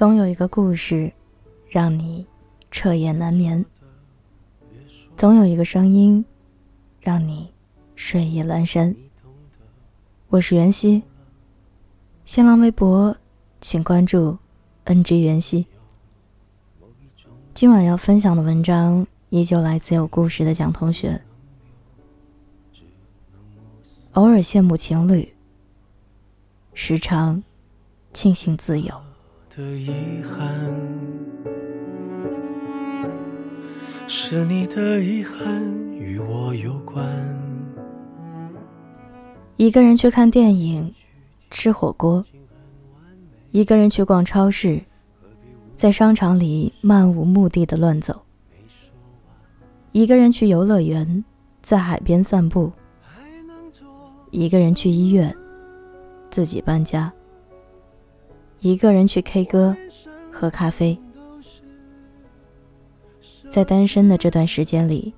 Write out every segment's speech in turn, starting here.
总有一个故事，让你彻夜难眠；总有一个声音，让你睡意阑珊。我是袁熙，新浪微博请关注 “ng 袁熙”。今晚要分享的文章依旧来自有故事的蒋同学。偶尔羡慕情侣，时常庆幸自由。的遗憾，是你的遗憾与我有关。一个人去看电影，吃火锅；一个人去逛超市，在商场里漫无目的的乱走；一个人去游乐园，在海边散步；一个人去医院，自己搬家。一个人去 K 歌，喝咖啡，在单身的这段时间里，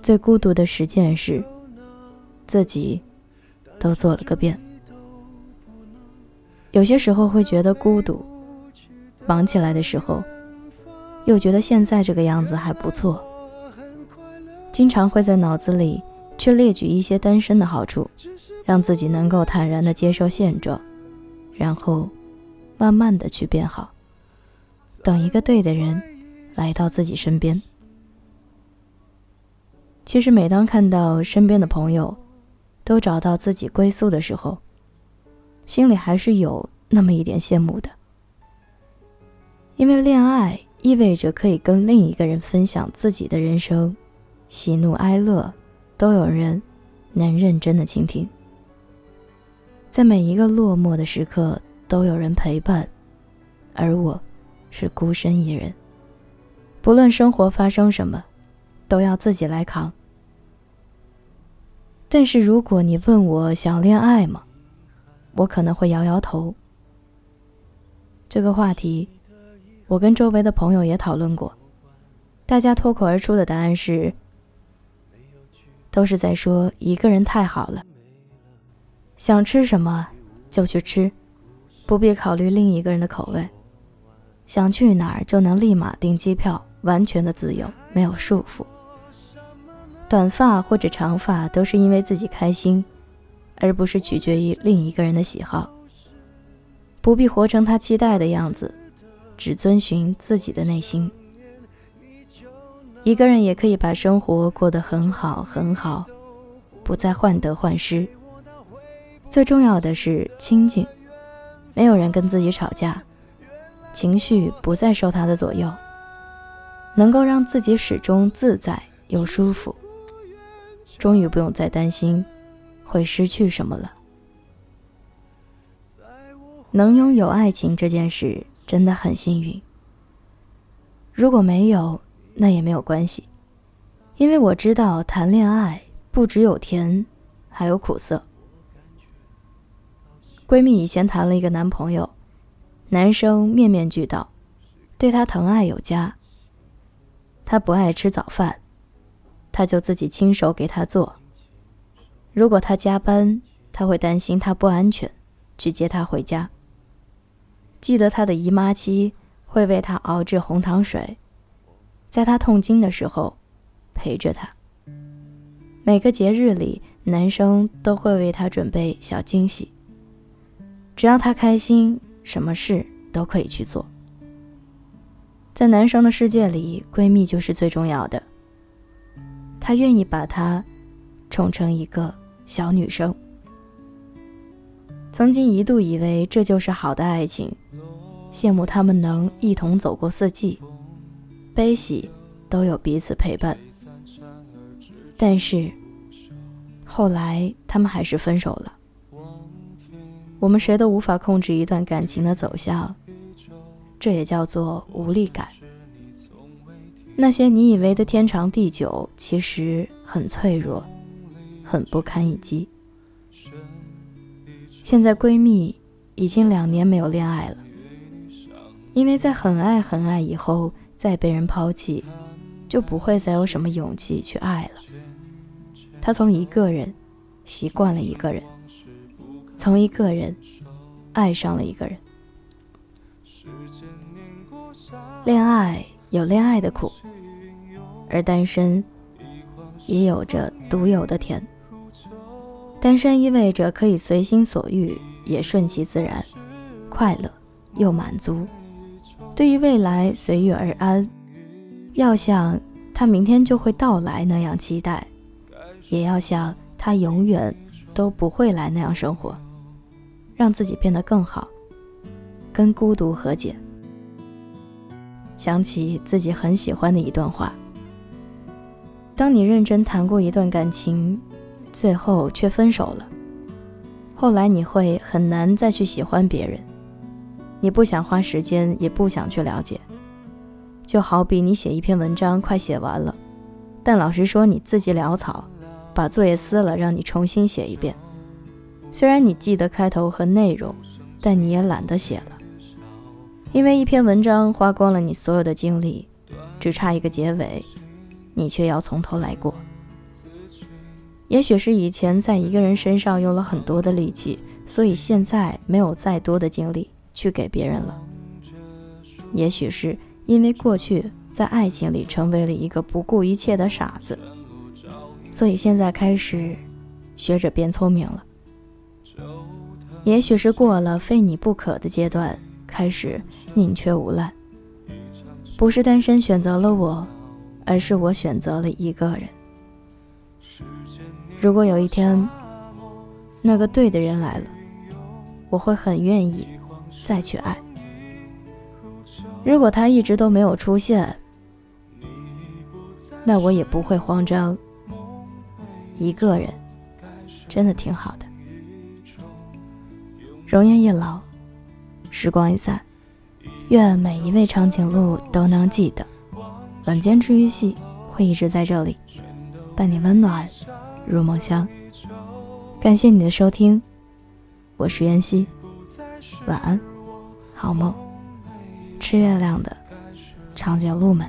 最孤独的十件事，自己都做了个遍。有些时候会觉得孤独，忙起来的时候，又觉得现在这个样子还不错。经常会在脑子里去列举一些单身的好处，让自己能够坦然的接受现状。然后，慢慢的去变好。等一个对的人来到自己身边。其实，每当看到身边的朋友都找到自己归宿的时候，心里还是有那么一点羡慕的。因为恋爱意味着可以跟另一个人分享自己的人生，喜怒哀乐都有人能认真的倾听。在每一个落寞的时刻，都有人陪伴，而我，是孤身一人。不论生活发生什么，都要自己来扛。但是如果你问我想恋爱吗？我可能会摇摇头。这个话题，我跟周围的朋友也讨论过，大家脱口而出的答案是，都是在说一个人太好了。想吃什么就去吃，不必考虑另一个人的口味。想去哪儿就能立马订机票，完全的自由，没有束缚。短发或者长发都是因为自己开心，而不是取决于另一个人的喜好。不必活成他期待的样子，只遵循自己的内心。一个人也可以把生活过得很好很好，不再患得患失。最重要的是清静，没有人跟自己吵架，情绪不再受他的左右，能够让自己始终自在又舒服。终于不用再担心会失去什么了。能拥有爱情这件事真的很幸运。如果没有，那也没有关系，因为我知道谈恋爱不只有甜，还有苦涩。闺蜜以前谈了一个男朋友，男生面面俱到，对她疼爱有加。她不爱吃早饭，他就自己亲手给她做。如果他加班，他会担心她不安全，去接她回家。记得她的姨妈期，会为她熬制红糖水，在她痛经的时候陪着她。每个节日里，男生都会为她准备小惊喜。只要他开心，什么事都可以去做。在男生的世界里，闺蜜就是最重要的。他愿意把她宠成一个小女生。曾经一度以为这就是好的爱情，羡慕他们能一同走过四季，悲喜都有彼此陪伴。但是后来他们还是分手了。我们谁都无法控制一段感情的走向，这也叫做无力感。那些你以为的天长地久，其实很脆弱，很不堪一击。现在闺蜜已经两年没有恋爱了，因为在很爱很爱以后再被人抛弃，就不会再有什么勇气去爱了。她从一个人习惯了一个人。从一个人爱上了一个人，恋爱有恋爱的苦，而单身也有着独有的甜。单身意味着可以随心所欲，也顺其自然，快乐又满足。对于未来随遇而安，要像他明天就会到来那样期待，也要像他永远都不会来那样生活，让自己变得更好，跟孤独和解。想起自己很喜欢的一段话：当你认真谈过一段感情，最后却分手了，后来你会很难再去喜欢别人。你不想花时间，也不想去了解。就好比你写一篇文章，快写完了，但老师说你字迹潦草，把作业撕了，让你重新写一遍。虽然你记得开头和内容，但你也懒得写了，因为一篇文章花光了你所有的精力，只差一个结尾，你却要从头来过。也许是以前在一个人身上用了很多的力气，所以现在没有再多的精力。去给别人了，也许是因为过去在爱情里成为了一个不顾一切的傻子，所以现在开始学着变聪明了。也许是过了非你不可的阶段，开始宁缺毋滥。不是单身选择了我，而是我选择了一个人。如果有一天那个对的人来了，我会很愿意。再去爱。如果他一直都没有出现，那我也不会慌张。一个人真的挺好的。容颜一老，时光一散，愿每一位长颈鹿都能记得，晚间治愈系会一直在这里，伴你温暖入梦乡。感谢你的收听，我是妍希，晚安。好梦，吃月亮的长颈鹿们。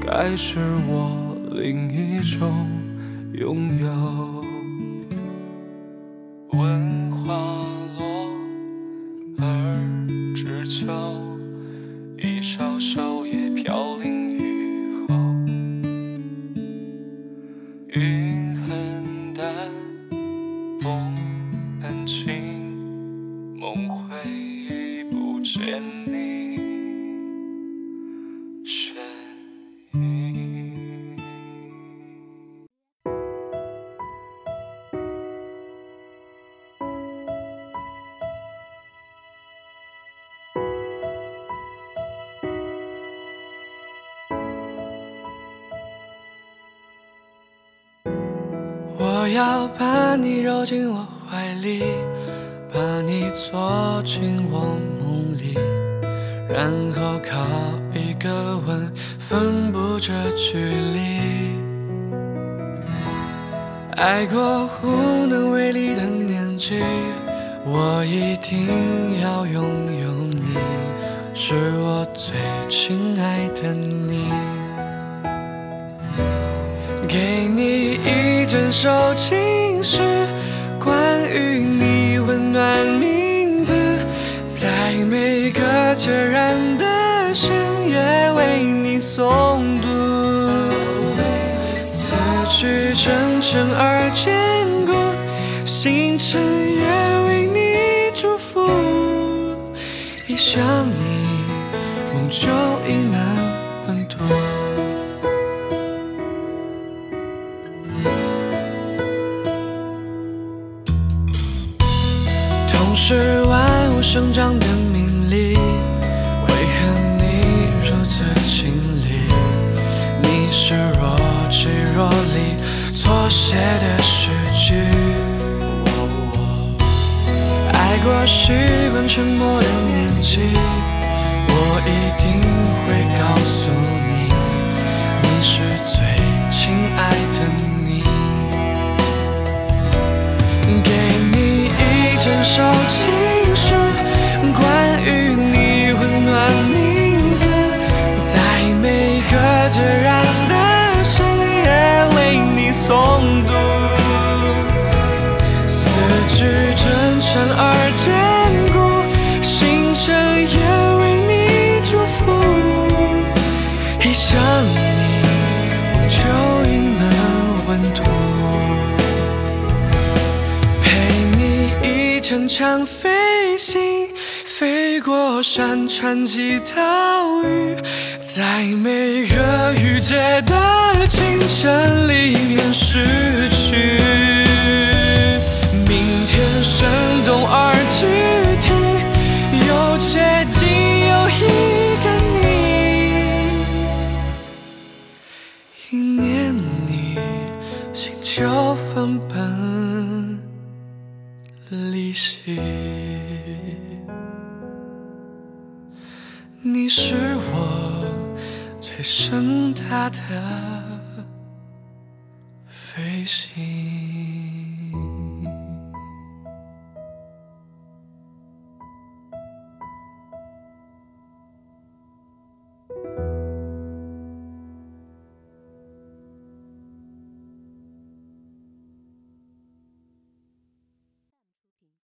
该是我另一种拥有。问我要把你揉进我。怀里，把你坐进我梦里，然后靠一个吻分不这距离。爱过无能为力的年纪，我一定要拥有你，是我最亲爱的你。给你一首情诗。关于你温暖名字，在每个孑然的深夜为你诵读，字句真诚而坚固，星辰也为你祝福。一想你，梦就溢满生长的名利，为何你如此清丽？你是若即若离，错写的诗句。爱过习惯沉默的年纪，我一定强飞行，飞过山川及岛屿，在每个雨季的清晨里面失去。明天生动而具体，盛大的飞行。